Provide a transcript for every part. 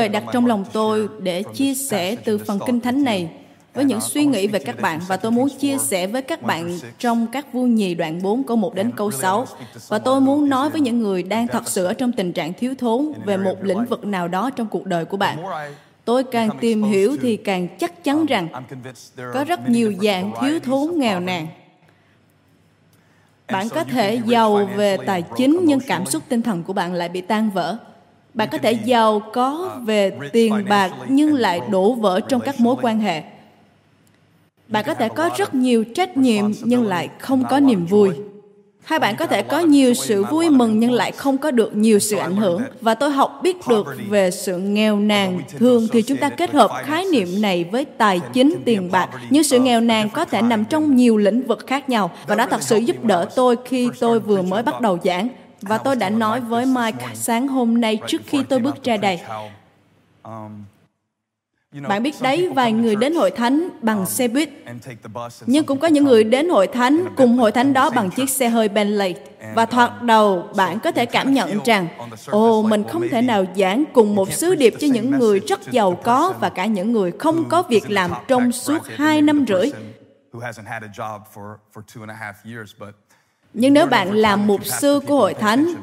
Trời đặt trong lòng tôi để chia sẻ từ phần kinh thánh này với những suy nghĩ về các bạn, và tôi muốn chia sẻ với các bạn trong các vua nhì đoạn 4 câu 1 đến câu 6 và tôi muốn nói với những người đang thật sự ở trong tình trạng thiếu thốn về một lĩnh vực nào đó trong cuộc đời của bạn. Tôi càng tìm hiểu thì càng chắc chắn rằng có rất nhiều dạng thiếu thốn nghèo nàn. Bạn có thể giàu về tài chính, nhưng cảm xúc tinh thần của bạn lại bị tan vỡ. Bạn có thể giàu có về tiền bạc nhưng lại đổ vỡ trong các mối quan hệ. Bạn có thể có rất nhiều trách nhiệm nhưng lại không có niềm vui. Hai bạn có thể có nhiều sự vui mừng nhưng lại không có được nhiều sự ảnh hưởng. Và tôi học biết được về sự nghèo nàn thường thì chúng ta kết hợp khái niệm này với tài chính, tiền bạc. Nhưng sự nghèo nàn có thể nằm trong nhiều lĩnh vực khác nhau. Và nó thật sự giúp đỡ tôi khi tôi vừa mới bắt đầu giảng và tôi đã nói với Mike sáng hôm nay trước khi tôi bước ra đây bạn biết đấy, vài người đến hội thánh bằng xe buýt, nhưng cũng có những người đến hội thánh cùng hội thánh đó bằng chiếc xe hơi Bentley. Và thoạt đầu, bạn có thể cảm nhận rằng, ồ, mình không thể nào giảng cùng một sứ điệp cho những người rất giàu có và cả những người không có việc làm trong suốt hai năm rưỡi. Nhưng nếu bạn là mục sư của hội thánh,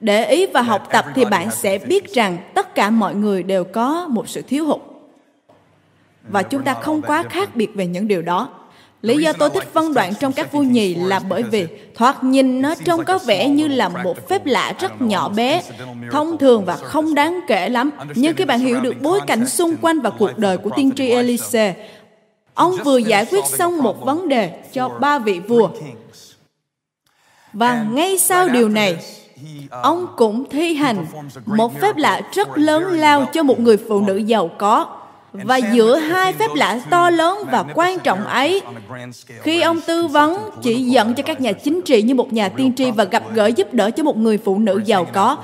để ý và học tập thì bạn sẽ biết rằng tất cả mọi người đều có một sự thiếu hụt và chúng ta không quá khác biệt về những điều đó. Lý do tôi thích phân đoạn trong các vua nhì là bởi vì thoạt nhìn nó trông có vẻ như là một phép lạ rất nhỏ bé, thông thường và không đáng kể lắm. Nhưng khi bạn hiểu được bối cảnh xung quanh và cuộc đời của tiên tri Elise, ông vừa giải quyết xong một vấn đề cho ba vị vua. Và ngay sau điều này, ông cũng thi hành một phép lạ rất lớn lao cho một người phụ nữ giàu có. Và giữa hai phép lạ to lớn và quan trọng ấy khi ông tư vấn chỉ dẫn cho các nhà chính trị như một nhà tiên tri và gặp gỡ giúp đỡ cho một người phụ nữ giàu có.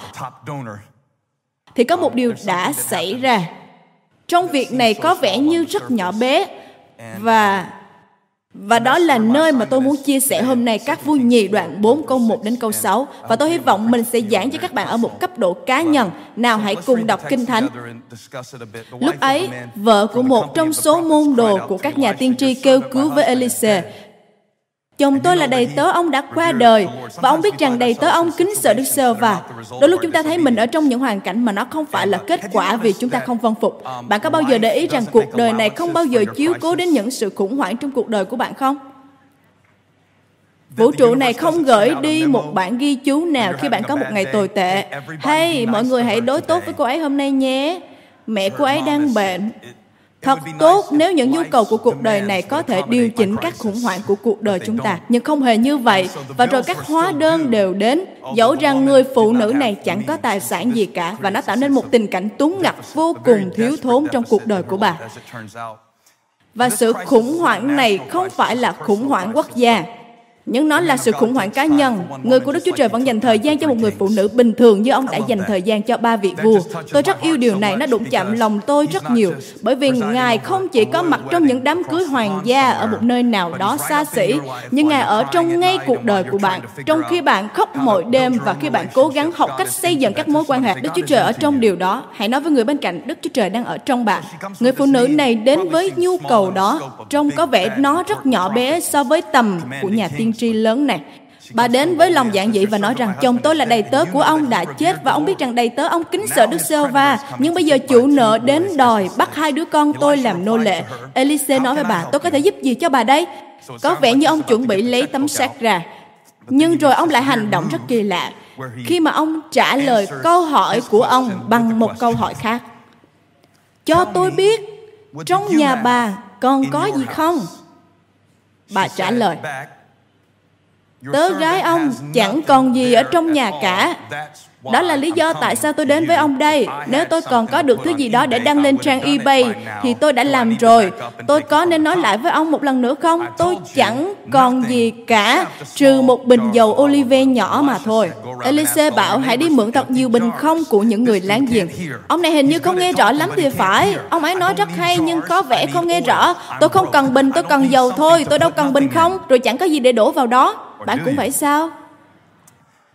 thì có một điều đã xảy ra. Trong việc này có vẻ như rất nhỏ bé và và đó là nơi mà tôi muốn chia sẻ hôm nay các vua nhì đoạn 4 câu 1 đến câu 6 và tôi hy vọng mình sẽ giảng cho các bạn ở một cấp độ cá nhân. Nào hãy cùng đọc Kinh Thánh. Lúc ấy, vợ của một trong số môn đồ của các nhà tiên tri kêu cứu với Elise Chồng tôi là đầy tớ ông đã qua đời và ông biết rằng đầy tớ ông kính sợ Đức Sơ và đôi lúc chúng ta thấy mình ở trong những hoàn cảnh mà nó không phải là kết quả vì chúng ta không vâng phục. Bạn có bao giờ để ý rằng cuộc đời này không bao giờ chiếu cố đến những sự khủng hoảng trong cuộc đời của bạn không? Vũ trụ này không gửi đi một bản ghi chú nào khi bạn có một ngày tồi tệ. Hay, mọi người hãy đối tốt với cô ấy hôm nay nhé. Mẹ cô ấy đang bệnh Thật tốt nếu những nhu cầu của cuộc đời này có thể điều chỉnh các khủng hoảng của cuộc đời chúng ta, nhưng không hề như vậy. Và rồi các hóa đơn đều đến, dẫu rằng người phụ nữ này chẳng có tài sản gì cả và nó tạo nên một tình cảnh túng ngặt vô cùng thiếu thốn trong cuộc đời của bà. Và sự khủng hoảng này không phải là khủng hoảng quốc gia, nhưng nó là sự khủng hoảng cá nhân. Người của Đức Chúa Trời vẫn dành thời gian cho một người phụ nữ bình thường như ông đã dành thời gian cho ba vị vua. Tôi rất yêu điều này, nó đụng chạm lòng tôi rất nhiều. Bởi vì Ngài không chỉ có mặt trong những đám cưới hoàng gia ở một nơi nào đó xa xỉ, nhưng Ngài ở trong ngay cuộc đời của bạn. Trong khi bạn khóc mỗi đêm và khi bạn cố gắng học cách xây dựng các mối quan hệ, Đức Chúa Trời ở trong điều đó. Hãy nói với người bên cạnh, Đức Chúa Trời đang ở trong bạn. Người phụ nữ này đến với nhu cầu đó, trông có vẻ nó rất nhỏ bé so với tầm của nhà tiên tri lớn này. Bà đến với lòng giản dị và nói rằng, chồng tôi là đầy tớ của ông, đã chết và ông biết rằng đầy tớ ông kính sợ Đức sơ va nhưng bây giờ chủ nợ đến đòi bắt hai đứa con tôi làm nô lệ. Elise nói với bà, tôi có thể giúp gì cho bà đây? Có vẻ như ông chuẩn bị lấy tấm xác ra. Nhưng rồi ông lại hành động rất kỳ lạ khi mà ông trả lời câu hỏi của ông bằng một câu hỏi khác. Cho tôi biết, trong nhà bà còn có gì không? Bà trả lời Tớ gái ông chẳng còn gì ở trong nhà cả. Đó là lý do tại sao tôi đến với ông đây. Nếu tôi còn có được thứ gì đó để đăng lên trang eBay thì tôi đã làm rồi. Tôi có nên nói lại với ông một lần nữa không? Tôi chẳng còn gì cả trừ một bình dầu olive nhỏ mà thôi. Elise bảo hãy đi mượn thật nhiều bình không của những người láng giềng. Ông này hình như không nghe rõ lắm thì phải. Ông ấy nói rất hay nhưng có vẻ không nghe rõ. Tôi không cần bình, tôi cần dầu thôi. Tôi đâu cần bình không. Rồi chẳng có gì để đổ vào đó. Bạn cũng vậy sao?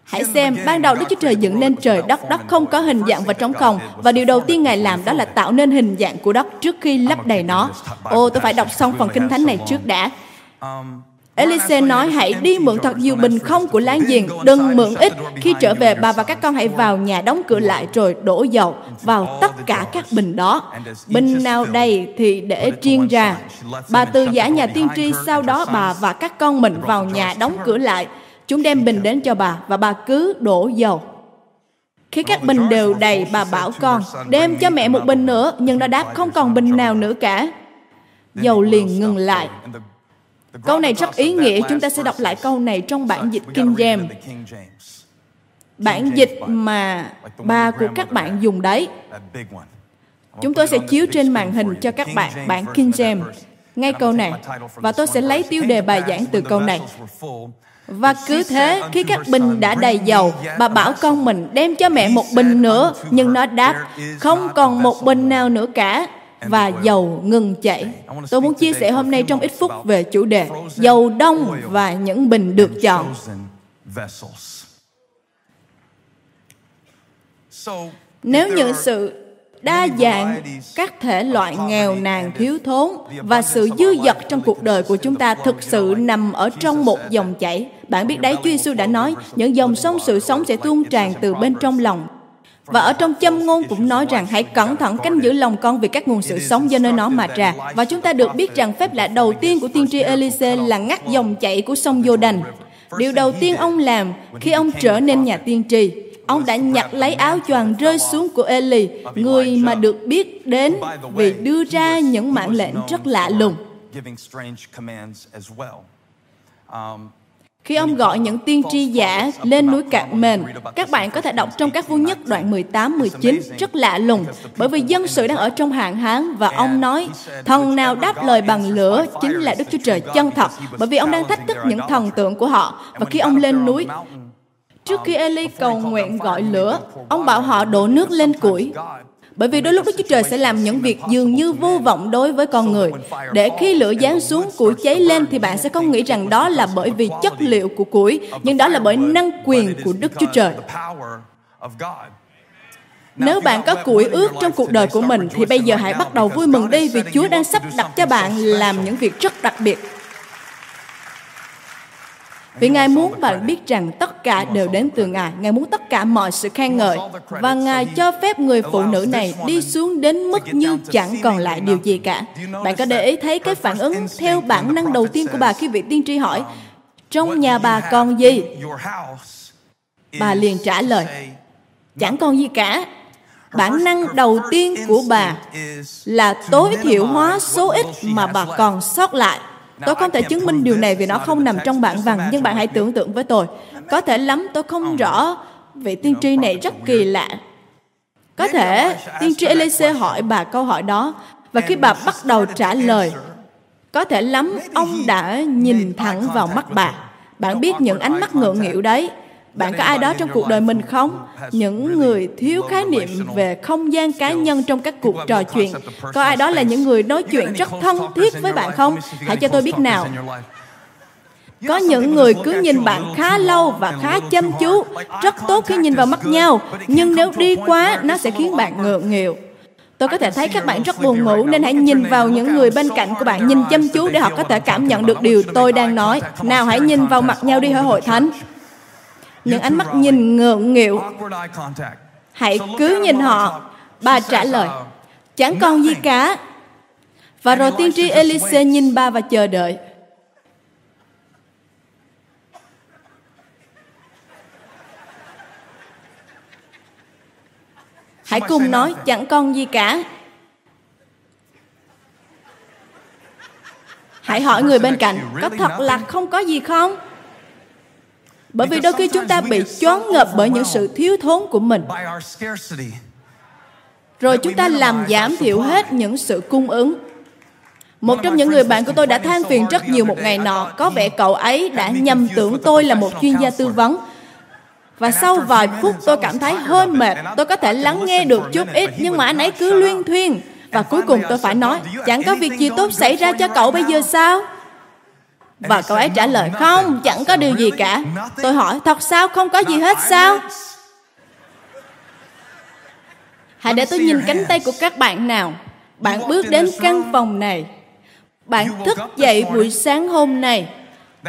Hãy xem, ban đầu Đức Chúa Trời dựng nên trời đất, đất không có hình dạng và trống không. Và điều đầu tiên Ngài làm đó là tạo nên hình dạng của đất trước khi lấp đầy nó. Ô, tôi phải đọc xong phần kinh thánh này trước đã. Elise nói hãy đi mượn thật nhiều bình không của láng giềng, đừng mượn ít. Khi trở về, bà và các con hãy vào nhà đóng cửa lại rồi đổ dầu vào tất cả các bình đó. Bình nào đầy thì để riêng ra. Bà từ giả nhà tiên tri, sau đó bà và các con mình vào nhà đóng cửa lại. Chúng đem bình đến cho bà và bà cứ đổ dầu. Khi các bình đều đầy, bà bảo con, đem cho mẹ một bình nữa, nhưng nó đáp không còn bình nào nữa cả. Dầu liền ngừng lại. Câu này rất ý nghĩa, chúng ta sẽ đọc lại câu này trong bản dịch King James. Bản dịch mà ba của các bạn dùng đấy. Chúng tôi sẽ chiếu trên màn hình cho các bạn bản King James. ngay câu này. và tôi sẽ lấy tiêu đề bài giảng từ câu này. và cứ thế, khi các bình đã đầy dầu, bà bảo con mình đem cho mẹ một bình nữa, nhưng nó đáp, không còn một bình nào nữa cả và dầu ngừng chảy. Tôi muốn chia sẻ hôm nay trong ít phút về chủ đề dầu đông và những bình được chọn. Nếu những sự đa dạng các thể loại nghèo nàn thiếu thốn và sự dư dật trong cuộc đời của chúng ta thực sự nằm ở trong một dòng chảy. Bạn biết đấy, Chúa Giêsu đã nói, những dòng sông sự sống sẽ tuôn tràn từ bên trong lòng. Và ở trong châm ngôn cũng nói rằng hãy cẩn thận canh giữ lòng con vì các nguồn sự sống do nơi nó mà ra. Và chúng ta được biết rằng phép lạ đầu tiên của tiên tri Elise là ngắt dòng chảy của sông Giô Đành. Điều đầu tiên ông làm khi ông trở nên nhà tiên tri ông đã nhặt lấy áo choàng rơi xuống của Eli, người mà được biết đến vì đưa ra những mạng lệnh rất lạ lùng. Khi ông gọi những tiên tri giả lên núi Cạn Mền, các bạn có thể đọc trong các vua nhất đoạn 18, 19, rất lạ lùng, bởi vì dân sự đang ở trong hạn hán và ông nói, thần nào đáp lời bằng lửa chính là Đức Chúa Trời chân thật, bởi vì ông đang thách thức những thần tượng của họ. Và khi ông lên núi, Trước khi Eli cầu nguyện gọi lửa, ông bảo họ đổ nước lên củi. Bởi vì đôi lúc Đức Chúa Trời sẽ làm những việc dường như vô vọng đối với con người. Để khi lửa giáng xuống, củi cháy lên thì bạn sẽ không nghĩ rằng đó là bởi vì chất liệu của củi, nhưng đó là bởi năng quyền của Đức Chúa Trời. Nếu bạn có củi ướt trong cuộc đời của mình thì bây giờ hãy bắt đầu vui mừng đi vì Chúa đang sắp đặt cho bạn làm những việc rất đặc biệt. Vì Ngài muốn bạn biết rằng tất cả đều đến từ Ngài. Ngài muốn tất cả mọi sự khen ngợi. Và Ngài cho phép người phụ nữ này đi xuống đến mức như chẳng còn lại điều gì cả. Bạn có để ý thấy cái phản ứng theo bản năng đầu tiên của bà khi vị tiên tri hỏi, trong nhà bà còn gì? Bà liền trả lời, chẳng còn gì cả. Bản năng đầu tiên của bà là tối thiểu hóa số ít mà bà còn sót lại Tôi không thể chứng minh điều này vì nó không nằm trong bản văn, nhưng bạn hãy tưởng tượng với tôi. Có thể lắm tôi không rõ vị tiên tri này rất kỳ lạ. Có thể tiên tri Elise hỏi bà câu hỏi đó, và khi bà bắt đầu trả lời, có thể lắm ông đã nhìn thẳng vào mắt bà. Bạn biết những ánh mắt ngượng nghịu đấy, bạn có ai đó trong cuộc đời mình không? Những người thiếu khái niệm về không gian cá nhân trong các cuộc trò chuyện. Có ai đó là những người nói chuyện rất thân thiết với bạn không? Hãy cho tôi biết nào. Có những người cứ nhìn bạn khá lâu và khá chăm chú, rất tốt khi nhìn vào mắt nhau, nhưng nếu đi quá, nó sẽ khiến bạn ngượng nghịu. Tôi có thể thấy các bạn rất buồn ngủ nên hãy nhìn vào những người bên cạnh của bạn nhìn chăm chú để họ có thể cảm nhận được điều tôi đang nói. Nào, hãy nhìn vào mặt nhau đi hỡi hội thánh những ánh mắt nhìn ngượng nghịu. Hãy cứ nhìn họ. Bà trả lời, chẳng còn gì cả. Và rồi tiên tri Elise nhìn bà và chờ đợi. Hãy cùng nói chẳng còn gì cả. Hãy hỏi người bên cạnh, có thật là không có gì không? Bởi vì đôi khi chúng ta bị choáng ngợp bởi những sự thiếu thốn của mình. Rồi chúng ta làm giảm thiểu hết những sự cung ứng. Một trong những người bạn của tôi đã than phiền rất nhiều một ngày nọ, có vẻ cậu ấy đã nhầm tưởng tôi là một chuyên gia tư vấn. Và sau vài phút tôi cảm thấy hơi mệt, tôi có thể lắng nghe được chút ít, nhưng mà anh ấy cứ luyên thuyên. Và cuối cùng tôi phải nói, chẳng có việc gì tốt xảy ra cho cậu bây giờ sao? Và cậu ấy trả lời, không, chẳng có điều gì cả. Tôi hỏi, thật sao, không có gì hết sao? Hãy để tôi nhìn cánh tay của các bạn nào. Bạn bước đến căn phòng này. Bạn thức dậy buổi sáng hôm này.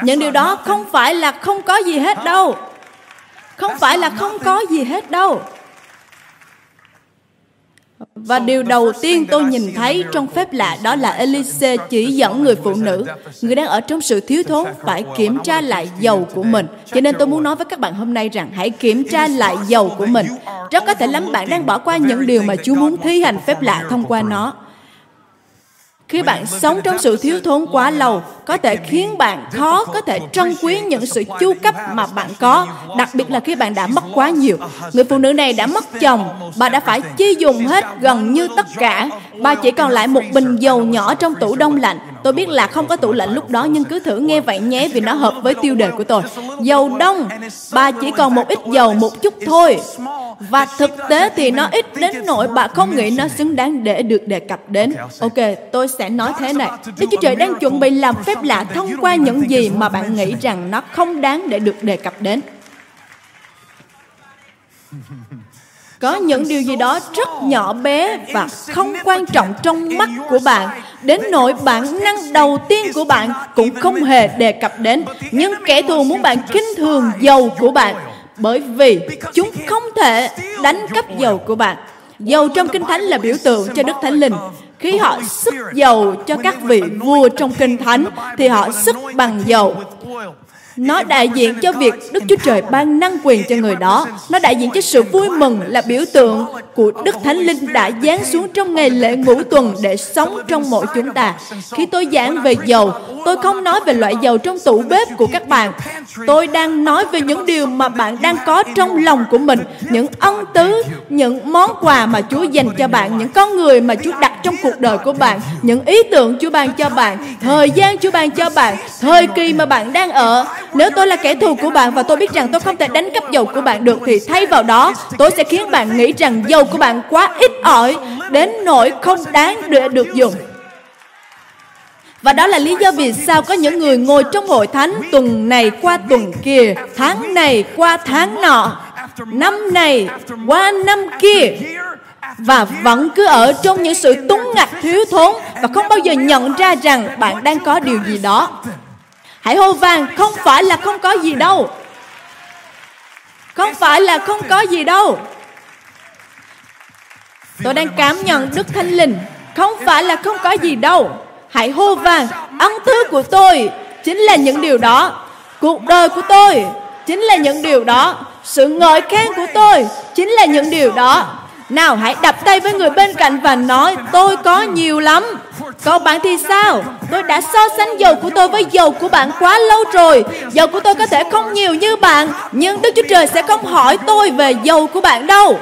Những điều đó không phải là không có gì hết đâu. Không phải là không có gì hết đâu. Và điều đầu tiên tôi nhìn thấy trong phép lạ đó là Elise chỉ dẫn người phụ nữ, người đang ở trong sự thiếu thốn, phải kiểm tra lại dầu của mình. Cho nên tôi muốn nói với các bạn hôm nay rằng hãy kiểm tra lại dầu của mình. Rất có thể lắm bạn đang bỏ qua những điều mà Chúa muốn thi hành phép lạ thông qua nó. Khi bạn sống trong sự thiếu thốn quá lâu, có thể khiến bạn khó có thể trân quý những sự chu cấp mà bạn có, đặc biệt là khi bạn đã mất quá nhiều. Người phụ nữ này đã mất chồng, bà đã phải chi dùng hết gần như tất cả. Bà chỉ còn lại một bình dầu nhỏ trong tủ đông lạnh. Tôi biết là không có tủ lạnh lúc đó nhưng cứ thử nghe vậy nhé vì nó hợp với tiêu đề của tôi. Dầu đông, bà chỉ còn một ít dầu một chút thôi. Và thực tế thì nó ít đến nỗi bà không nghĩ nó xứng đáng để được đề cập đến. Ok, tôi sẽ nói thế này. Đức Chúa Trời đang chuẩn bị làm phép lạ thông qua những gì mà bạn nghĩ rằng nó không đáng để được đề cập đến. Có những điều gì đó rất nhỏ bé và không quan trọng trong mắt của bạn, đến nỗi bản năng đầu tiên của bạn cũng không hề đề cập đến. Nhưng kẻ thù muốn bạn kinh thường dầu của bạn, bởi vì chúng không thể đánh cắp dầu của bạn. Dầu trong Kinh Thánh là biểu tượng cho Đức Thánh Linh. Khi họ sức dầu cho các vị vua trong Kinh Thánh, thì họ sức bằng dầu. Nó đại diện cho việc Đức Chúa Trời ban năng quyền cho người đó. Nó đại diện cho sự vui mừng là biểu tượng của Đức Thánh Linh đã giáng xuống trong ngày lễ ngũ tuần để sống trong mỗi chúng ta. Khi tôi giảng về dầu, tôi không nói về loại dầu trong tủ bếp của các bạn. Tôi đang nói về những điều mà bạn đang có trong lòng của mình, những ân tứ, những món quà mà Chúa dành cho bạn, những con người mà Chúa đặt trong cuộc đời của bạn, những ý tưởng Chúa ban cho bạn, thời gian Chúa ban cho bạn, thời kỳ mà bạn đang ở. Nếu tôi là kẻ thù của bạn và tôi biết rằng tôi không thể đánh cắp dầu của bạn được thì thay vào đó, tôi sẽ khiến bạn nghĩ rằng dầu của bạn quá ít ỏi đến nỗi không đáng để được dùng. Và đó là lý do vì sao có những người ngồi trong hội thánh tuần này qua tuần kia, tháng này qua tháng nọ, năm này qua năm kia và vẫn cứ ở trong những sự túng ngặt thiếu thốn và không bao giờ nhận ra rằng bạn đang có điều gì đó. Hãy hô vang, không phải là không có gì đâu. Không phải là không có gì đâu. Tôi đang cảm nhận Đức Thánh Linh. Không phải là không có gì đâu. Hãy hô vang, ân thứ của tôi chính là những điều đó. Cuộc đời của tôi chính là những điều đó. Sự ngợi khen của tôi chính là những điều đó. Nào, hãy đập tay với người bên cạnh và nói, Tôi có nhiều lắm Còn bạn thì sao Tôi đã so sánh dầu của tôi với dầu của bạn quá lâu rồi Dầu của tôi có thể không nhiều như bạn, Nhưng Đức Chúa Trời sẽ không hỏi tôi về dầu của bạn đâu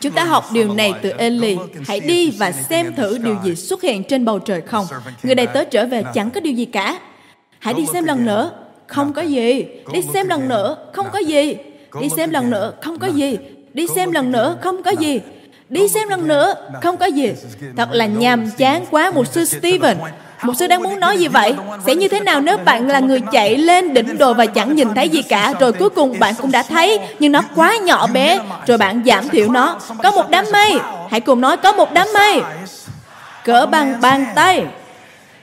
Chúng ta học điều này từ Eli. Hãy đi và xem thử điều gì xuất hiện trên bầu trời không. Người đầy tớ trở về chẳng có điều gì cả. Hãy đi xem lần nữa. Không có gì. Đi xem lần nữa. Không có gì. Đi xem lần nữa. Không có gì. Đi xem lần nữa. Không có gì. Đi xem lần nữa. Không có gì. Thật là nhàm chán quá một sư Stephen. Một sư đang muốn nói gì vậy? Sẽ như thế nào nếu bạn là người chạy lên đỉnh đồi và chẳng nhìn thấy gì cả, rồi cuối cùng bạn cũng đã thấy, nhưng nó quá nhỏ bé, rồi bạn giảm thiểu nó. Có một đám mây. Hãy cùng nói có một đám mây. Cỡ bằng bàn tay.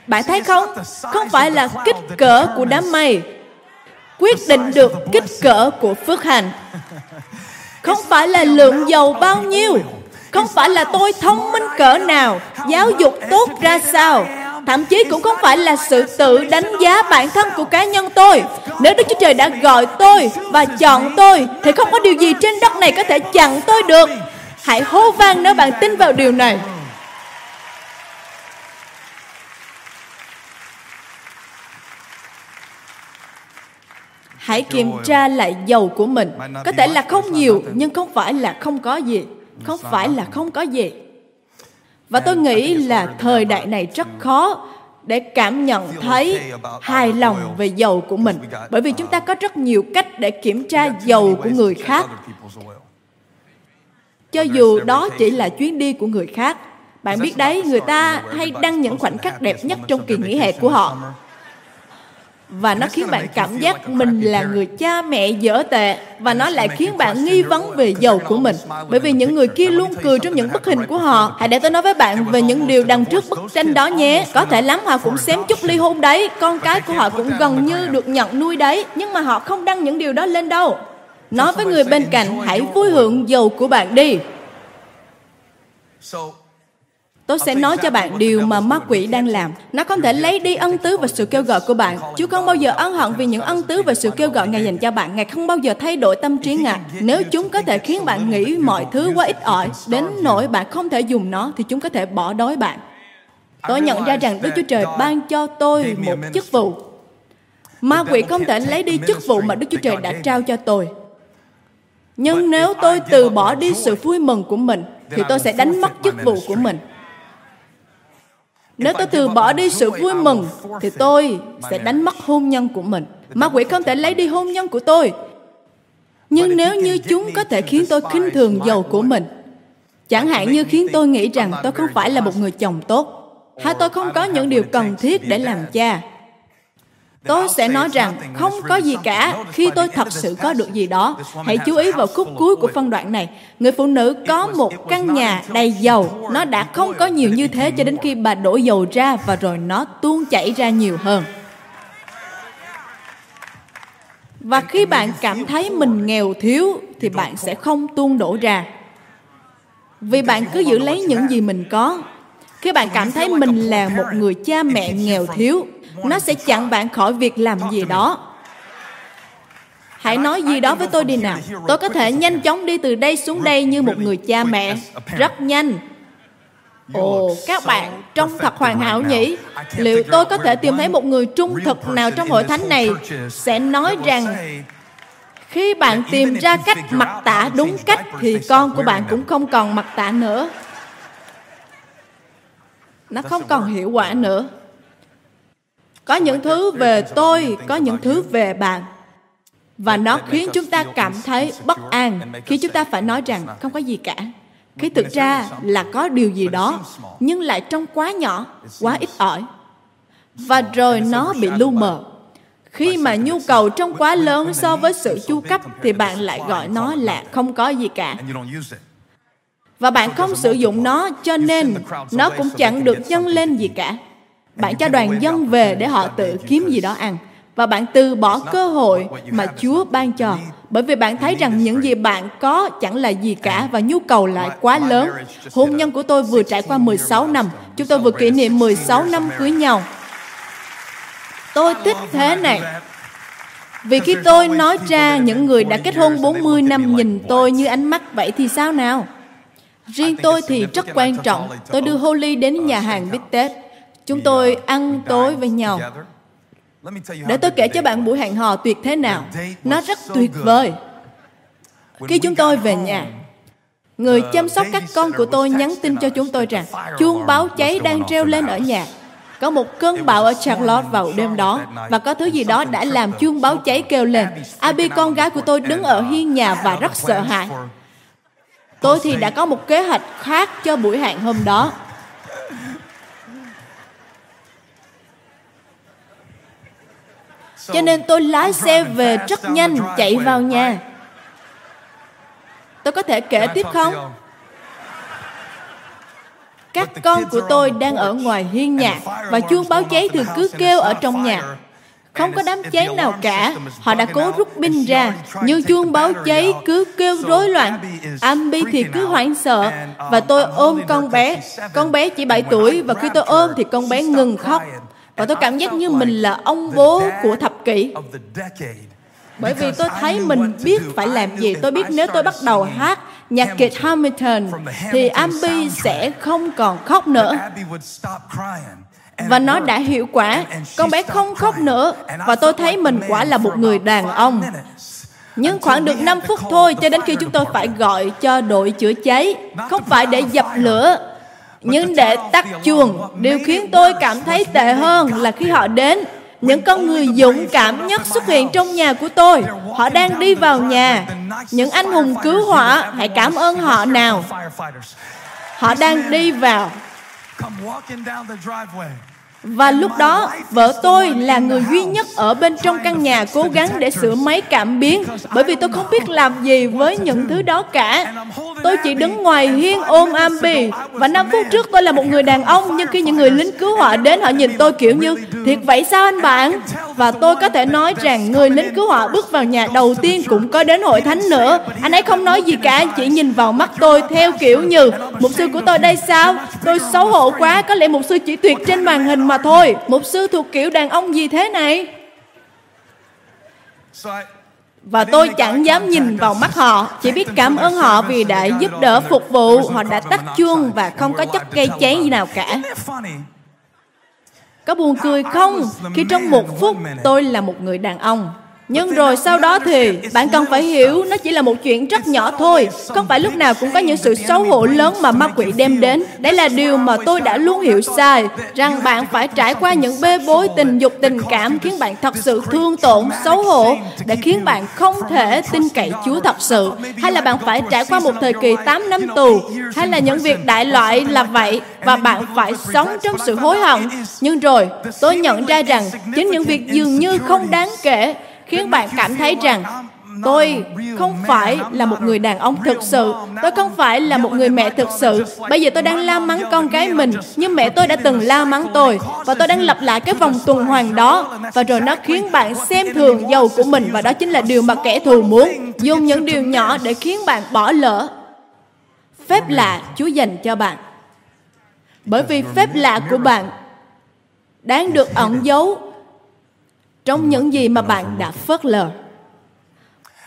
Bạn thấy không? Không phải là kích cỡ của đám mây quyết định được kích cỡ của phước hạnh. Không phải là lượng dầu bao nhiêu, không phải là tôi thông minh cỡ nào, giáo dục tốt ra sao, thậm chí cũng không phải là sự tự đánh giá bản thân của cá nhân tôi. Nếu Đức Chúa Trời đã gọi tôi và chọn tôi, thì không có điều gì trên đất này có thể chặn tôi được. Hãy hô vang nếu bạn tin vào điều này. Hãy kiểm tra lại dầu của mình. Có thể là không nhiều nhưng không phải là không có gì. Không phải là không có gì. Và tôi nghĩ là thời đại này rất khó để cảm nhận thấy hài lòng về dầu của mình. bởi vì chúng ta có rất nhiều cách để kiểm tra dầu của người khác. cho dù đó chỉ là chuyến đi của người khác. Bạn biết đấy người ta hay đăng những khoảnh khắc đẹp nhất trong kỳ nghỉ hè của họ và nó khiến bạn cảm giác mình là người cha mẹ dở tệ và nó lại khiến bạn nghi vấn về giàu của mình. bởi vì những người kia luôn cười trong những bức hình của họ. hãy để tôi nói với bạn về những điều đằng trước bức tranh đó nhé. có thể lắm họ cũng xém chút ly hôn đấy. Con cái của họ cũng gần như được nhận nuôi đấy nhưng mà họ không đăng những điều đó lên đâu. Nói với người bên cạnh hãy vui hưởng giàu của bạn đi Tôi sẽ nói cho bạn điều mà ma quỷ đang làm. Nó không thể lấy đi ân tứ và sự kêu gọi của bạn. Chúa không bao giờ ân hận vì những ân tứ và sự kêu gọi Ngài dành cho bạn. Ngài không bao giờ thay đổi tâm trí Ngài. Nếu chúng có thể khiến bạn nghĩ mọi thứ quá ít ỏi, đến nỗi bạn không thể dùng nó, thì chúng có thể bỏ đói bạn. Tôi nhận ra rằng Đức Chúa Trời ban cho tôi một chức vụ. Ma quỷ không thể lấy đi chức vụ mà Đức Chúa Trời đã trao cho tôi. Nhưng nếu tôi từ bỏ đi sự vui mừng của mình, thì tôi sẽ đánh mất chức vụ của mình. Nếu tôi từ bỏ đi sự vui mừng, thì tôi sẽ đánh mất hôn nhân của mình. Ma quỷ không thể lấy đi hôn nhân của tôi. Nhưng nếu như chúng có thể khiến tôi khinh thường giàu của mình, chẳng hạn như khiến tôi nghĩ rằng tôi không phải là một người chồng tốt, hay tôi không có những điều cần thiết để làm cha, Tôi sẽ nói rằng không có gì cả khi tôi thật sự có được gì đó. Hãy chú ý vào khúc cuối của phân đoạn này. Người phụ nữ có một căn nhà đầy dầu. Nó đã không có nhiều như thế cho đến khi bà đổ dầu ra và rồi nó tuôn chảy ra nhiều hơn. Và khi bạn cảm thấy mình nghèo thiếu thì bạn sẽ không tuôn đổ ra. Vì bạn cứ giữ lấy những gì mình có. Khi bạn cảm thấy mình là một người cha mẹ nghèo thiếu nó sẽ chặn bạn khỏi việc làm gì đó. Hãy nói gì đó với tôi đi nào. Tôi có thể nhanh chóng đi từ đây xuống đây như một người cha mẹ. Rất nhanh. Ồ, các bạn, trông thật hoàn hảo nhỉ. Liệu tôi có thể tìm thấy một người trung thực nào trong hội thánh này? Sẽ nói rằng, khi bạn tìm ra cách mặc tả đúng cách thì con của bạn cũng không còn mặc tả nữa. Nó không còn hiệu quả nữa có những thứ về tôi, có những thứ về bạn. Và nó khiến chúng ta cảm thấy bất an khi chúng ta phải nói rằng không có gì cả. Khi thực ra là có điều gì đó, nhưng lại trông quá nhỏ, quá ít ỏi. Và rồi nó bị lu mờ. Khi mà nhu cầu trông quá lớn so với sự chu cấp thì bạn lại gọi nó là không có gì cả. Và bạn không sử dụng nó, cho nên nó cũng chẳng được nhân lên gì cả bạn cho đoàn dân về để họ tự kiếm gì đó ăn và bạn từ bỏ cơ hội mà Chúa ban cho bởi vì bạn thấy rằng những gì bạn có chẳng là gì cả và nhu cầu lại quá lớn. Hôn nhân của tôi vừa trải qua 16 năm. Chúng tôi vừa kỷ niệm 16 năm cưới nhau. Tôi thích thế này. Vì khi tôi nói ra những người đã kết hôn 40 năm nhìn tôi như ánh mắt vậy thì sao nào? Riêng tôi thì rất quan trọng. Tôi đưa Holly đến nhà hàng bít tết Chúng tôi ăn tối với nhau. Để tôi kể cho bạn buổi hẹn hò tuyệt thế nào. Nó rất tuyệt vời. Khi chúng tôi về nhà, người chăm sóc các con của tôi nhắn tin cho chúng tôi rằng chuông báo cháy đang treo lên ở nhà. Có một cơn bão ở Charlotte vào đêm đó và có thứ gì đó đã làm chuông báo cháy kêu lên. Abby con gái của tôi đứng ở hiên nhà và rất sợ hãi. Tôi thì đã có một kế hoạch khác cho buổi hẹn hôm đó. Cho nên tôi lái xe về rất nhanh, chạy vào nhà. Tôi có thể kể tiếp không? Các con của tôi đang ở ngoài hiên nhà và chuông báo cháy thường cứ kêu ở trong nhà. Không có đám cháy nào cả. Họ đã cố rút pin ra, nhưng chuông báo cháy cứ kêu rối loạn. Ambi thì cứ hoảng sợ và tôi ôm con bé. Con bé chỉ 7 tuổi và khi tôi ôm thì con bé ngừng khóc và tôi cảm giác như mình là ông bố của thập kỷ. bởi vì tôi thấy mình biết phải làm gì. tôi biết nếu tôi bắt đầu hát nhạc kịch Hamilton thì Abby sẽ không còn khóc nữa. Và nó đã hiệu quả. Con bé không khóc nữa. Và tôi thấy mình quả là một người đàn ông. nhưng khoảng được 5 phút thôi cho đến khi chúng tôi phải gọi cho đội chữa cháy. Không phải để dập lửa nhưng để tắt chuông điều khiến tôi cảm thấy tệ hơn là khi họ đến những con người dũng cảm nhất xuất hiện trong nhà của tôi. Họ đang đi vào nhà. Những anh hùng cứu hỏa, hãy cảm ơn họ nào. Họ đang đi vào. Và lúc đó, vợ tôi là người duy nhất ở bên trong căn nhà cố gắng để sửa máy cảm biến bởi vì tôi không biết làm gì với những thứ đó cả. Tôi chỉ đứng ngoài hiên ôm Ambi và 5 phút trước tôi là một người đàn ông nhưng khi những người lính cứu hỏa đến họ nhìn tôi kiểu như thiệt vậy sao anh bạn? Và tôi có thể nói rằng người lính cứu hỏa bước vào nhà đầu tiên cũng có đến hội thánh nữa. Anh ấy không nói gì cả, chỉ nhìn vào mắt tôi theo kiểu như mục sư của tôi đây sao? Tôi xấu hổ quá, có lẽ mục sư chỉ tuyệt trên màn hình mà thôi. Mục sư thuộc kiểu đàn ông gì thế này? Và tôi chẳng dám nhìn vào mắt họ, chỉ biết cảm ơn họ vì đã giúp đỡ phục vụ, họ đã tắt chuông và không có chất gây cháy gì nào cả. Có buồn cười không khi trong một phút tôi là một người đàn ông nhưng rồi sau đó thì bạn cần phải hiểu nó chỉ là một chuyện rất nhỏ thôi. Không phải lúc nào cũng có những sự xấu hổ lớn mà ma quỷ đem đến. Đấy là điều mà tôi đã luôn hiểu sai. Rằng bạn phải trải qua những bê bối tình dục tình cảm khiến bạn thật sự thương tổn, xấu hổ để khiến bạn không thể tin cậy Chúa thật sự. Hay là bạn phải trải qua một thời kỳ 8 năm tù. Hay là những việc đại loại là vậy và bạn phải sống trong sự hối hận. Nhưng rồi tôi nhận ra rằng chính những việc dường như không đáng kể khiến bạn cảm thấy rằng tôi không phải là một người đàn ông thực sự. Tôi không phải là một người mẹ thực sự. Bây giờ tôi đang la mắng con cái mình, nhưng mẹ tôi đã từng la mắng tôi và tôi đang lặp lại cái vòng tuần hoàn đó. Và rồi nó khiến bạn xem thường giàu của mình và đó chính là điều mà kẻ thù muốn. Dùng những điều nhỏ để khiến bạn bỏ lỡ. Phép lạ chúa dành cho bạn. Bởi vì phép lạ của bạn đang được ẩn giấu trong những gì mà bạn đã phớt lờ.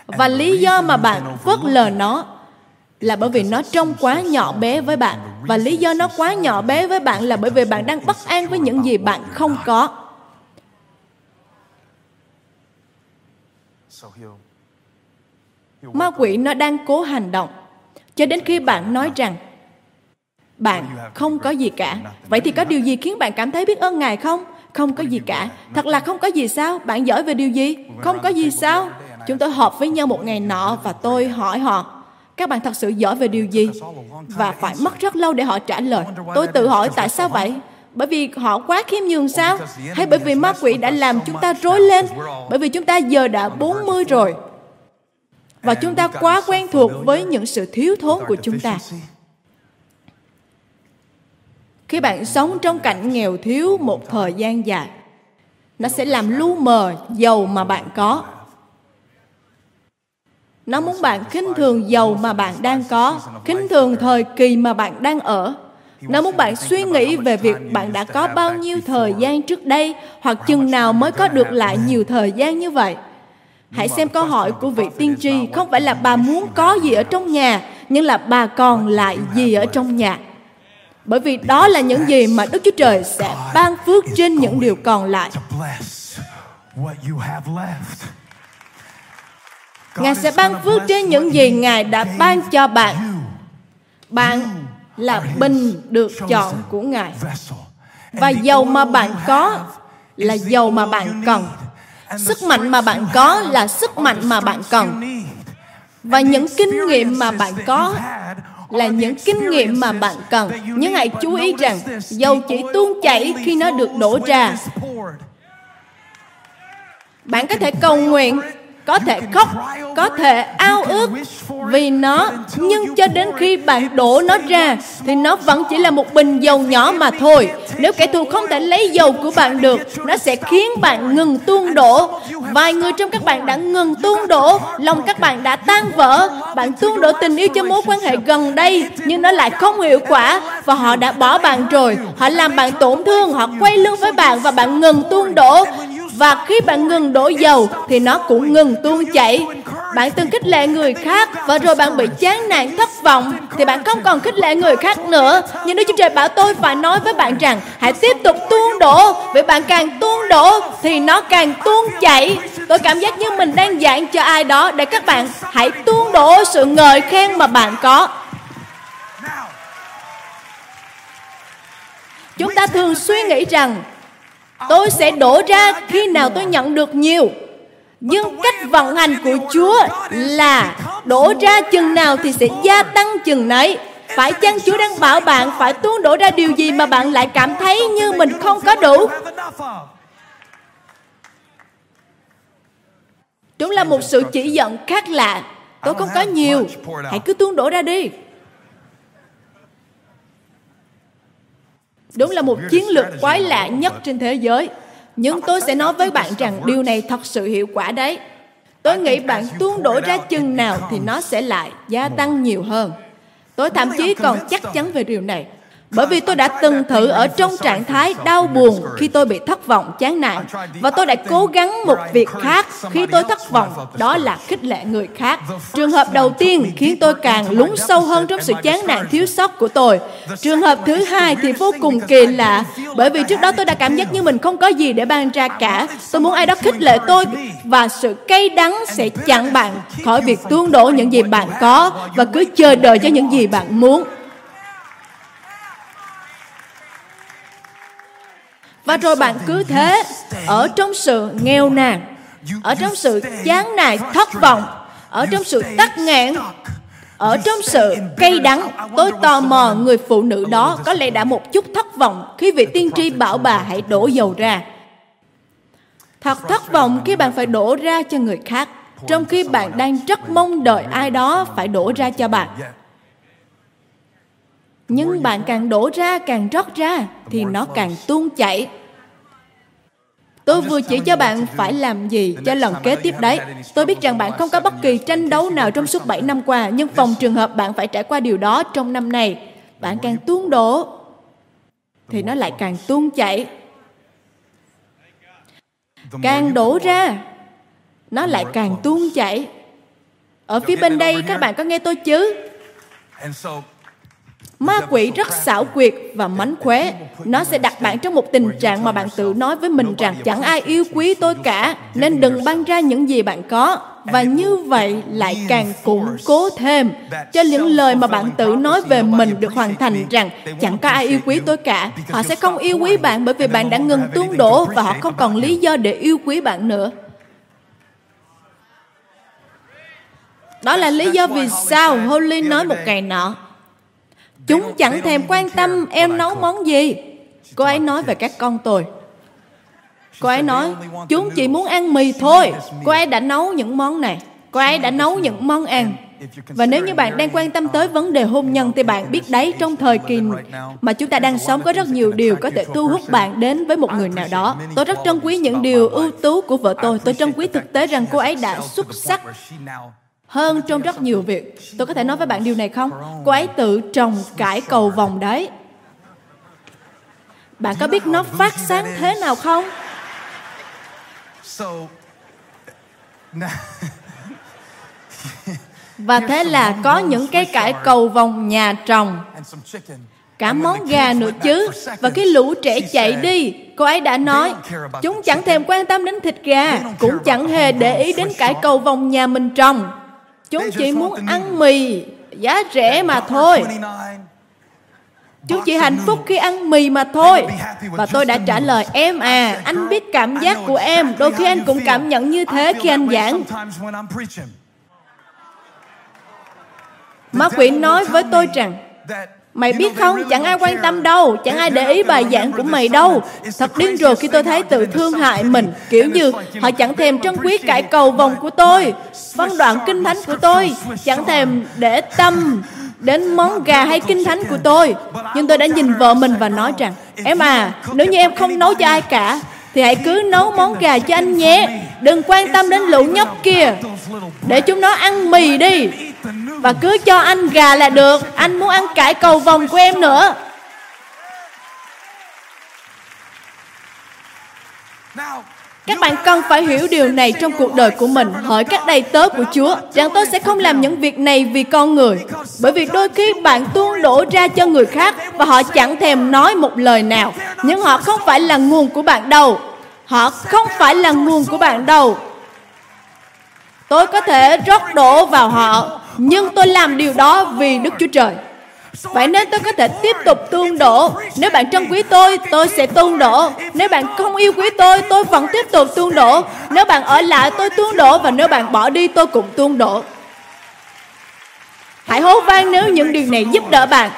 Và lý do mà bạn phớt lờ nó là bởi vì nó trông quá nhỏ bé với bạn. Và lý do nó quá nhỏ bé với bạn là bởi vì bạn đang bất an với những gì bạn không có. Ma quỷ nó đang cố hành động cho đến khi bạn nói rằng bạn không có gì cả. Vậy thì có điều gì khiến bạn cảm thấy biết ơn ngài không? Không có gì cả. Thật là không có gì sao? Bạn giỏi về điều gì? Không có gì sao? Chúng tôi họp với nhau một ngày nọ và tôi hỏi họ, các bạn thật sự giỏi về điều gì? Và phải mất rất lâu để họ trả lời. Tôi tự hỏi tại sao vậy? Bởi vì họ quá khiêm nhường sao? Hay bởi vì ma quỷ đã làm chúng ta rối lên? Bởi vì chúng ta giờ đã 40 rồi. Và chúng ta quá quen thuộc với những sự thiếu thốn của chúng ta. Khi bạn sống trong cảnh nghèo thiếu một thời gian dài, nó sẽ làm lu mờ giàu mà bạn có. Nó muốn bạn khinh thường giàu mà bạn đang có, khinh thường thời kỳ mà bạn đang ở. Nó muốn bạn suy nghĩ về việc bạn đã có bao nhiêu thời gian trước đây hoặc chừng nào mới có được lại nhiều thời gian như vậy. Hãy xem câu hỏi của vị tiên tri không phải là bà muốn có gì ở trong nhà, nhưng là bà còn lại gì ở trong nhà. Bởi vì đó là những gì mà Đức Chúa Trời sẽ ban phước trên những điều còn lại. Ngài sẽ ban phước trên những gì Ngài đã ban cho bạn. Bạn là bình được chọn của Ngài. Và dầu mà bạn có là dầu mà bạn cần. Sức mạnh mà bạn có là sức mạnh mà bạn cần. Và những kinh nghiệm mà bạn có là những kinh nghiệm mà bạn cần. Nhưng hãy chú ý rằng dầu chỉ tuôn chảy khi nó được đổ ra. Bạn có thể cầu nguyện có thể khóc có thể ao ước vì nó. nhưng cho đến khi bạn đổ nó ra thì nó vẫn chỉ là một bình dầu nhỏ mà thôi. nếu kẻ thù không thể lấy dầu của bạn được nó sẽ khiến bạn ngừng tuôn đổ. vài người trong các bạn đã ngừng tuôn đổ. lòng các bạn đã tan vỡ bạn tuôn đổ tình yêu cho mối quan hệ gần đây nhưng nó lại không hiệu quả và họ đã bỏ bạn rồi. họ làm bạn tổn thương họ quay lưng với bạn và bạn ngừng tuôn đổ và khi bạn ngừng đổ dầu, thì nó cũng ngừng tuôn chảy. Bạn từng khích lệ người khác và rồi bạn bị chán nản, thất vọng, thì bạn không còn khích lệ người khác nữa. Nhưng Đức Chúa Trời bảo tôi phải nói với bạn rằng, hãy tiếp tục tuôn đổ vì bạn càng tuôn đổ, thì nó càng tuôn chảy. Tôi cảm giác như mình đang giảng cho ai đó để các bạn hãy tuôn đổ sự ngợi khen mà bạn có. Chúng ta thường suy nghĩ rằng Tôi sẽ đổ ra khi nào tôi nhận được nhiều. Nhưng cách vận hành của Chúa là đổ ra chừng nào thì sẽ gia tăng chừng nấy. Phải chăng Chúa đang bảo bạn phải tuôn đổ ra điều gì mà bạn lại cảm thấy như mình không có đủ? Đúng là một sự chỉ dẫn khác lạ. Tôi không có nhiều. Hãy cứ tuôn đổ ra đi. Đúng là một chiến lược quái lạ nhất trên thế giới. Nhưng tôi sẽ nói với bạn rằng điều này thật sự hiệu quả đấy. Tôi nghĩ bạn tuôn đổ ra chừng nào thì nó sẽ lại gia tăng nhiều hơn. Tôi thậm chí còn chắc chắn về điều này. Bởi vì tôi đã từng thử ở trong trạng thái đau buồn khi tôi bị thất vọng, chán nản. Và tôi đã cố gắng một việc khác khi tôi thất vọng, đó là khích lệ người khác. Trường hợp đầu tiên khiến tôi càng lún sâu hơn trong sự chán nản thiếu sót của tôi. Trường hợp thứ hai thì vô cùng kỳ lạ, bởi vì trước đó tôi đã cảm giác như mình không có gì để ban ra cả. Tôi muốn ai đó khích lệ tôi và sự cay đắng sẽ chặn bạn khỏi việc tuôn đổ những gì bạn có và cứ chờ đợi cho những gì bạn muốn. Và rồi bạn cứ thế, ở trong sự nghèo nàn, ở trong sự chán nản thất vọng, ở trong sự tắc nghẽn, ở trong sự cay đắng, tôi tò mò người phụ nữ đó có lẽ đã một chút thất vọng khi vị tiên tri bảo bà hãy đổ dầu ra. Thật thất vọng khi bạn phải đổ ra cho người khác, trong khi bạn đang rất mong đợi ai đó phải đổ ra cho bạn. Nhưng bạn càng đổ ra, càng rót ra, thì nó càng tuôn chảy. Tôi vừa chỉ cho bạn phải làm gì cho lần kế tiếp đấy. Tôi biết rằng bạn không có bất kỳ tranh đấu nào trong suốt 7 năm qua, nhưng phòng trường hợp bạn phải trải qua điều đó trong năm này. Bạn càng tuôn đổ, thì nó lại càng tuôn chảy. Càng đổ ra, nó lại càng tuôn chảy. Ở phía bên đây các bạn có nghe tôi chứ? Ma quỷ rất xảo quyệt và mánh khóe. Nó sẽ đặt bạn trong một tình trạng mà bạn tự nói với mình rằng chẳng ai yêu quý tôi cả, nên đừng ban ra những gì bạn có. Và như vậy lại càng củng cố thêm cho những lời mà bạn tự nói về mình được hoàn thành rằng chẳng có ai yêu quý tôi cả. Họ sẽ không yêu quý bạn bởi vì bạn đã ngừng tuôn đổ và họ không còn lý do để yêu quý bạn nữa. Đó là lý do vì sao Holly nói một ngày nọ Chúng chẳng thèm quan tâm em nấu món gì. Cô ấy nói về các con tôi. Cô ấy nói, chúng chỉ muốn ăn mì thôi. Cô ấy đã nấu những món này. Cô ấy đã nấu những món ăn. Và nếu như bạn đang quan tâm tới vấn đề hôn nhân thì bạn biết đấy trong thời kỳ mà chúng ta đang sống có rất nhiều điều có thể thu hút bạn đến với một người nào đó. Tôi rất trân quý những điều ưu tú của vợ tôi. Tôi trân quý thực tế rằng cô ấy đã xuất sắc hơn trong rất nhiều việc. Tôi có thể nói với bạn điều này không? Cô ấy tự trồng cải cầu vòng đấy. Bạn có biết nó phát sáng thế nào không? Và thế là có những cái cải cầu vòng nhà trồng cả món gà nữa chứ và cái lũ trẻ chạy đi cô ấy đã nói, chúng chẳng thèm quan tâm đến thịt gà, cũng chẳng hề để ý đến cải cầu vòng nhà mình trồng Chúng chỉ muốn ăn mì giá rẻ mà thôi. Chúng chỉ hạnh phúc khi ăn mì mà thôi. Và tôi đã trả lời em à, anh biết cảm giác của em. Đôi khi anh cũng cảm nhận như thế khi anh giảng. Ma quỷ nói với tôi rằng Mày biết không, chẳng ai quan tâm đâu, chẳng ai để ý bài giảng của mày đâu. Thật điên rồ khi tôi thấy tự thương hại mình, kiểu như họ chẳng thèm trân quý cải cầu vòng của tôi, văn đoạn kinh thánh của tôi, chẳng thèm để tâm đến món gà hay kinh thánh của tôi. Nhưng tôi đã nhìn vợ mình và nói rằng, em à, nếu như em không nấu cho ai cả, thì hãy cứ nấu món gà cho anh nhé. Đừng quan tâm đến lũ nhóc kia. Để chúng nó ăn mì đi và cứ cho anh gà là được. Anh muốn ăn cải cầu vòng của em nữa. Các bạn cần phải hiểu điều này trong cuộc đời của mình. Hỏi các đầy tớ của chúa, rằng tôi sẽ không làm những việc này vì con người? Bởi vì đôi khi bạn tuôn đổ ra cho người khác và họ chẳng thèm nói một lời nào. Nhưng họ không phải là nguồn của bạn đâu. Họ không phải là nguồn của bạn đâu. Tôi có thể rót đổ vào họ nhưng tôi làm điều đó vì Đức Chúa Trời. Vậy nên tôi có thể tiếp tục tuôn đổ. Nếu bạn trân quý tôi, tôi sẽ tuôn đổ. Nếu bạn không yêu quý tôi, tôi vẫn tiếp tục tuôn đổ. Nếu bạn ở lại, tôi tuôn đổ. Và nếu bạn bỏ đi, tôi cũng tuôn đổ. Hãy hô vang nếu những điều này giúp đỡ bạn.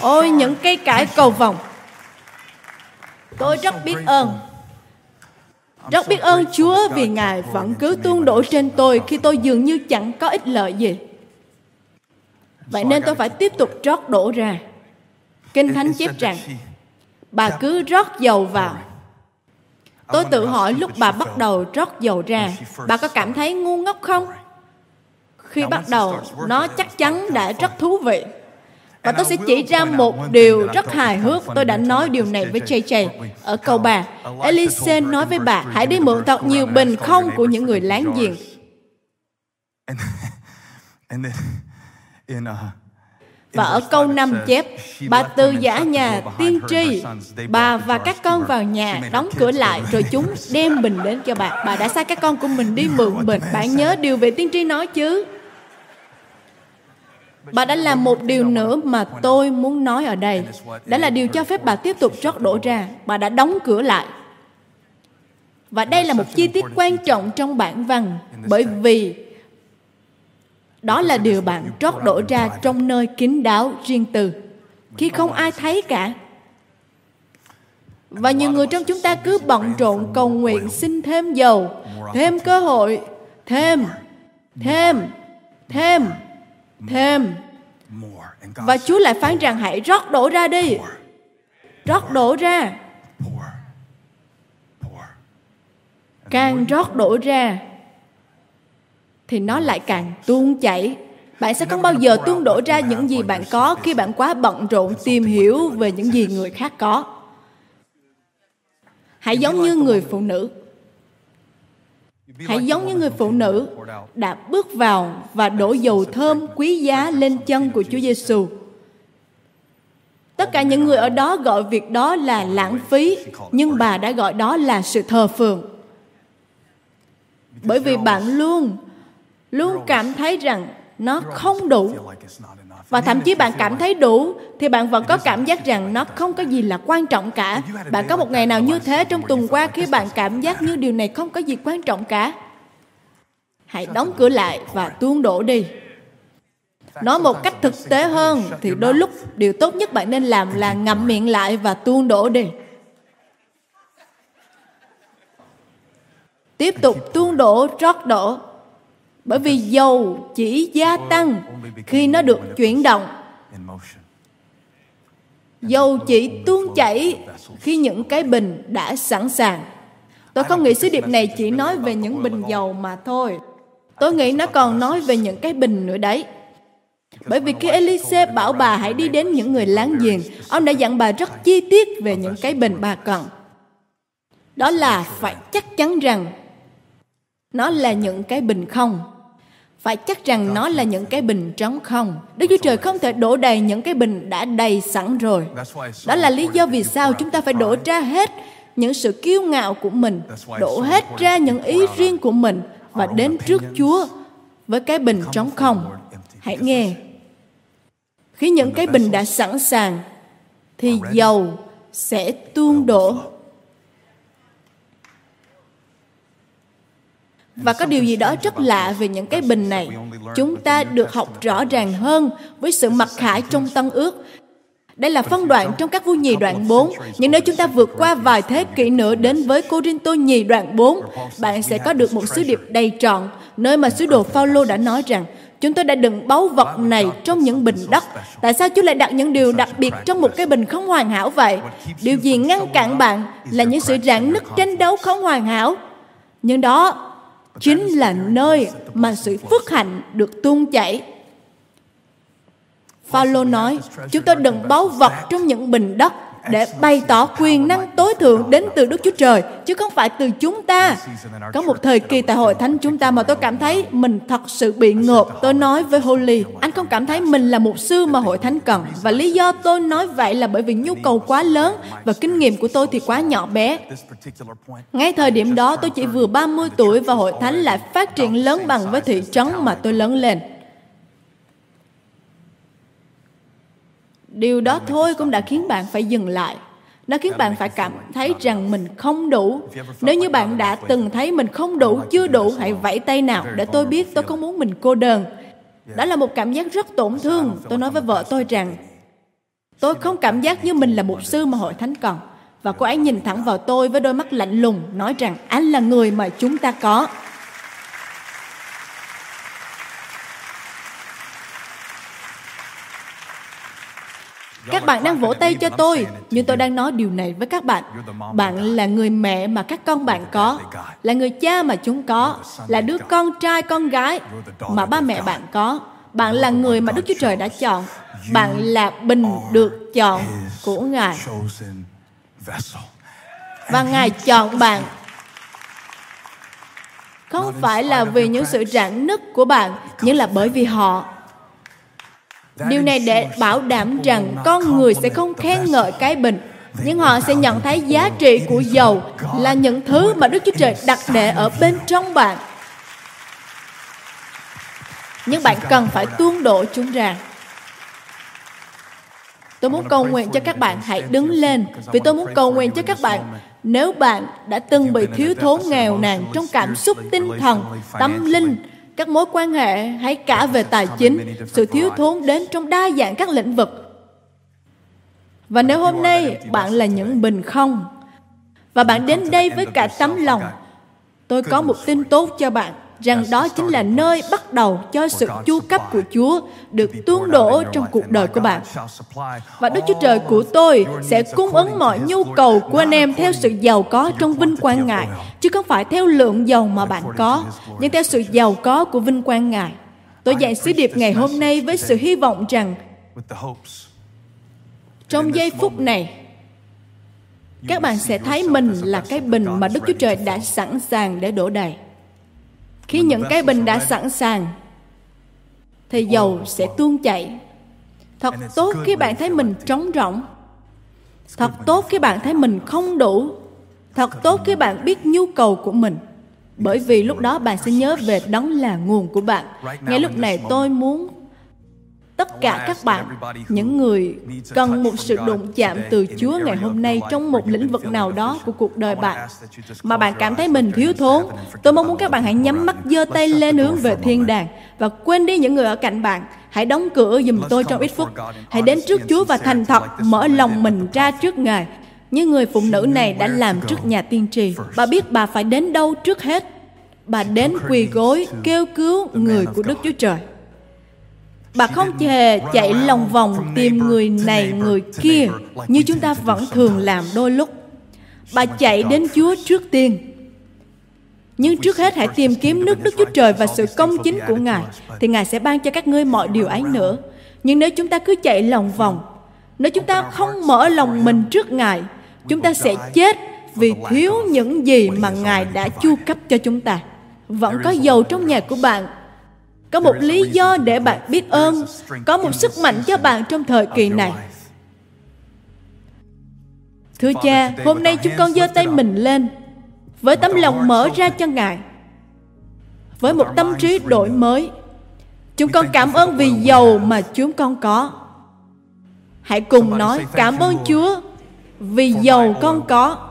Ôi, những cây cải cầu vòng. Tôi rất biết ơn rất biết ơn Chúa vì Ngài vẫn cứ tuôn đổ trên tôi khi tôi dường như chẳng có ích lợi gì. Vậy nên tôi phải tiếp tục rót đổ ra. Kinh Thánh chép rằng, bà cứ rót dầu vào. Tôi tự hỏi lúc bà bắt đầu rót dầu ra, bà có cảm thấy ngu ngốc không? Khi bắt đầu, nó chắc chắn đã rất thú vị. Và tôi sẽ chỉ ra một điều rất hài hước. Tôi đã nói điều này với JJ ở câu bà. Elise nói với bà, hãy đi mượn thật nhiều bình không của những người láng giềng. Và ở câu 5 chép, bà từ giả nhà tiên tri, bà và các con vào nhà, đóng cửa lại, rồi chúng đem bình đến cho bà. Bà đã sai các con của mình đi mượn bình. Bạn nhớ điều về tiên tri nói chứ? Bà đã làm một điều nữa mà tôi muốn nói ở đây. Đó là điều cho phép bà tiếp tục rót đổ ra. Bà đã đóng cửa lại. Và đây là một chi tiết quan trọng trong bản văn, bởi vì đó là điều bạn trót đổ ra trong nơi kín đáo riêng tư khi không ai thấy cả và nhiều người trong chúng ta cứ bận rộn cầu nguyện xin thêm dầu, thêm cơ hội thêm thêm thêm thêm Thêm. Và Chúa lại phán rằng, hãy rót đổ ra đi. Rót đổ ra. Càng rót đổ ra, thì nó lại càng tuôn chảy. Bạn sẽ không bao giờ tuôn đổ ra những gì bạn có khi bạn quá bận rộn tìm hiểu về những gì người khác có? Hãy giống như người phụ nữ. Hãy giống như người phụ nữ đã bước vào và đổ dầu thơm quý giá lên chân của Chúa Giêsu. Tất cả những người ở đó gọi việc đó là lãng phí, nhưng bà đã gọi đó là sự thờ phượng. Bởi vì bạn luôn luôn cảm thấy rằng nó không đủ. và thậm chí bạn cảm thấy đủ thì bạn vẫn có cảm giác rằng nó không có gì là quan trọng cả. Bạn có một ngày nào như thế trong tuần qua khi bạn cảm giác như điều này không có gì quan trọng cả? Hãy đóng cửa lại và tuôn đổ đi. Nói một cách thực tế hơn thì đôi lúc điều tốt nhất bạn nên làm là ngậm miệng lại và tuôn đổ đi. Tiếp tục tuôn đổ rót đổ bởi vì dầu chỉ gia tăng khi nó được chuyển động. Dầu chỉ tuôn chảy khi những cái bình đã sẵn sàng. Tôi không nghĩ sứ điệp này chỉ nói về những bình dầu mà thôi. Tôi nghĩ nó còn nói về những cái bình nữa đấy. Bởi vì khi Elise bảo bà hãy đi đến những người láng giềng, ông đã dặn bà rất chi tiết về những cái bình bà cần. Đó là phải chắc chắn rằng nó là những cái bình không phải chắc rằng nó là những cái bình trống không. Đức Chúa Trời không thể đổ đầy những cái bình đã đầy sẵn rồi. Đó là lý do vì sao chúng ta phải đổ ra hết những sự kiêu ngạo của mình, đổ hết ra những ý riêng của mình và đến trước Chúa với cái bình trống không. Hãy nghe. Khi những cái bình đã sẵn sàng, thì dầu sẽ tuôn đổ và có điều gì đó rất lạ về những cái bình này chúng ta được học rõ ràng hơn với sự mặc khải trong tân ước đây là phân đoạn trong các vua nhì đoạn 4. Nhưng nếu chúng ta vượt qua vài thế kỷ nữa đến với Cô Rinh Tô nhì đoạn 4, bạn sẽ có được một sứ điệp đầy trọn, nơi mà sứ đồ Phaolô đã nói rằng Chúng tôi đã đựng báu vật này trong những bình đất. Tại sao Chúa lại đặt những điều đặc biệt trong một cái bình không hoàn hảo vậy? Điều gì ngăn cản bạn là những sự rạn nứt tranh đấu không hoàn hảo? Nhưng đó chính là nơi mà sự phước hạnh được tuôn chảy. Phaolô nói, chúng ta đừng báu vật trong những bình đất để bày tỏ quyền năng tối thượng đến từ Đức Chúa Trời, chứ không phải từ chúng ta. Có một thời kỳ tại hội thánh chúng ta mà tôi cảm thấy mình thật sự bị ngộp. Tôi nói với Holy, anh không cảm thấy mình là một sư mà hội thánh cần. Và lý do tôi nói vậy là bởi vì nhu cầu quá lớn và kinh nghiệm của tôi thì quá nhỏ bé. Ngay thời điểm đó tôi chỉ vừa 30 tuổi và hội thánh lại phát triển lớn bằng với thị trấn mà tôi lớn lên. Điều đó thôi cũng đã khiến bạn phải dừng lại. Nó khiến bạn phải cảm thấy rằng mình không đủ. Nếu như bạn đã từng thấy mình không đủ chưa đủ hãy vẫy tay nào để tôi biết tôi không muốn mình cô đơn? Đó là một cảm giác rất tổn thương. tôi nói với vợ tôi rằng tôi không cảm giác như mình là một sư mà hội thánh cần và cô ấy nhìn thẳng vào tôi với đôi mắt lạnh lùng nói rằng anh là người mà chúng ta có Các bạn đang vỗ tay cho tôi, nhưng tôi đang nói điều này với các bạn. Bạn là người mẹ mà các con bạn có, là người cha mà chúng có, là đứa con trai con gái mà ba mẹ bạn có. Bạn là người mà Đức Chúa Trời đã chọn. Bạn là bình được chọn của Ngài. Và Ngài chọn bạn không phải là vì những sự rạn nứt của bạn, nhưng là bởi vì họ Điều này để bảo đảm rằng con người sẽ không khen ngợi cái bình, nhưng họ sẽ nhận thấy giá trị của dầu là những thứ mà Đức Chúa Trời đặt để ở bên trong bạn. Nhưng bạn cần phải tuôn đổ chúng ra. Tôi muốn cầu nguyện cho các bạn hãy đứng lên vì tôi muốn cầu nguyện cho các bạn nếu bạn đã từng bị thiếu thốn nghèo nàn trong cảm xúc tinh thần, tâm linh các mối quan hệ hay cả về tài chính, sự thiếu thốn đến trong đa dạng các lĩnh vực. Và nếu hôm nay bạn là những bình không và bạn đến đây với cả tấm lòng, tôi có một tin tốt cho bạn rằng đó chính là nơi bắt đầu cho sự chu cấp của Chúa được tuôn đổ trong cuộc đời của bạn. Và Đức Chúa Trời của tôi sẽ cung ứng mọi nhu cầu của anh em theo sự giàu có trong vinh quang Ngài, chứ không phải theo lượng giàu mà bạn có, nhưng theo sự giàu có của vinh quang Ngài. Tôi dạy sứ điệp ngày hôm nay với sự hy vọng rằng trong giây phút này, các bạn sẽ thấy mình là cái bình mà Đức Chúa Trời đã sẵn sàng để đổ đầy. Khi những cái bình đã sẵn sàng, thì dầu sẽ tuôn chảy. Thật tốt khi bạn thấy mình trống rỗng. Thật tốt khi bạn thấy mình không đủ. Thật tốt khi bạn biết nhu cầu của mình. Bởi vì lúc đó bạn sẽ nhớ về đấng là nguồn của bạn. Ngay lúc này tôi muốn tất cả các bạn, những người cần một sự đụng chạm từ Chúa ngày hôm nay trong một lĩnh vực nào đó của cuộc đời bạn, mà bạn cảm thấy mình thiếu thốn, tôi mong muốn các bạn hãy nhắm mắt giơ tay lên hướng về thiên đàng và quên đi những người ở cạnh bạn. Hãy đóng cửa giùm tôi trong ít phút. Hãy đến trước Chúa và thành thật mở lòng mình ra trước Ngài. Như người phụ nữ này đã làm trước nhà tiên tri. Bà biết bà phải đến đâu trước hết. Bà đến quỳ gối kêu cứu người của Đức Chúa Trời. Bà không hề chạy lòng vòng tìm người này người kia như chúng ta vẫn thường làm đôi lúc. Bà chạy đến Chúa trước tiên. Nhưng trước hết hãy tìm kiếm nước Đức Chúa Trời và sự công chính của Ngài, thì Ngài sẽ ban cho các ngươi mọi điều ấy nữa. Nhưng nếu chúng ta cứ chạy lòng vòng, nếu chúng ta không mở lòng mình trước Ngài, chúng ta sẽ chết vì thiếu những gì mà Ngài đã chu cấp cho chúng ta. Vẫn có dầu trong nhà của bạn có một lý do để bạn biết ơn có một sức mạnh cho bạn trong thời kỳ này. thưa cha hôm nay chúng con giơ tay mình lên với tấm lòng mở ra cho ngài với một tâm trí đổi mới. Chúng con cảm ơn vì giàu mà chúng con có. Hãy cùng nói cảm ơn chúa vì giàu con có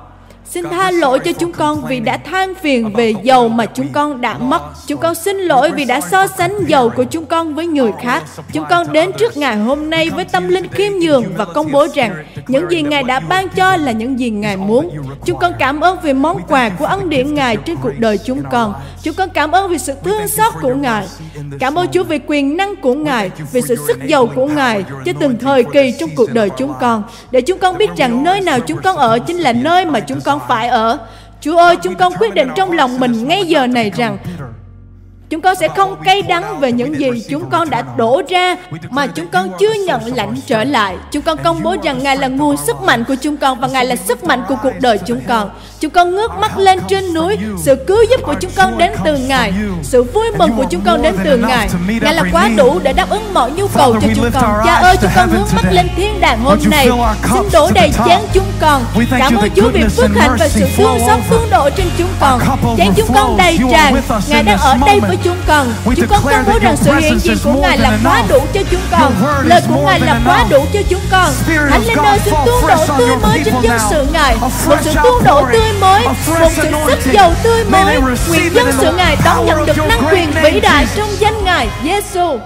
Xin tha lỗi cho chúng con vì đã than phiền về dầu mà chúng con đã mất. Chúng con xin lỗi vì đã so sánh dầu của chúng con với người khác. Chúng con đến trước Ngài hôm nay với tâm linh khiêm nhường và công bố rằng những gì Ngài đã ban cho là những gì Ngài muốn. Chúng con cảm ơn vì món quà của ân điển Ngài trên cuộc đời chúng con. Chúng con cảm ơn vì sự thương xót của Ngài. Cảm ơn Chúa vì quyền năng của Ngài, vì sự sức giàu của Ngài cho từng thời kỳ trong cuộc đời chúng con. Để chúng con biết rằng nơi nào chúng con ở chính là nơi mà chúng con phải ở. Chúa ơi, chúng con quyết định trong lòng mình ngay giờ này rằng Chúng con sẽ không cay đắng về những gì chúng con đã đổ ra mà chúng con chưa nhận lãnh trở lại. Chúng con công bố rằng Ngài là nguồn sức mạnh của chúng con và Ngài là sức mạnh của cuộc đời chúng con. Chúng con ngước mắt lên trên núi, sự cứu giúp của chúng con đến từ Ngài, sự vui mừng của chúng con đến từ Ngài. Ngài là quá đủ để đáp ứng mọi nhu cầu cho chúng con. Cha ơi, chúng con hướng mắt lên thiên đàng hôm nay, xin đổ đầy chén chúng con. Cảm ơn Chúa vì phước hạnh và sự thương xót phương độ trên chúng con. Chén chúng con đầy tràn. Ngài đang ở đây với chúng con. Chúng con công bố rằng sự hiện diện của Ngài là quá đủ cho chúng con. Lời của Ngài là quá đủ cho chúng con. Thánh Linh ơi, xin tuôn đổ tươi mới trên dân sự Ngài. Một sự tuôn đổ tươi mới, một sự sức dầu tươi mới. Nguyện dân sự Ngài đón nhận được năng quyền vĩ đại trong danh Ngài, Giêsu.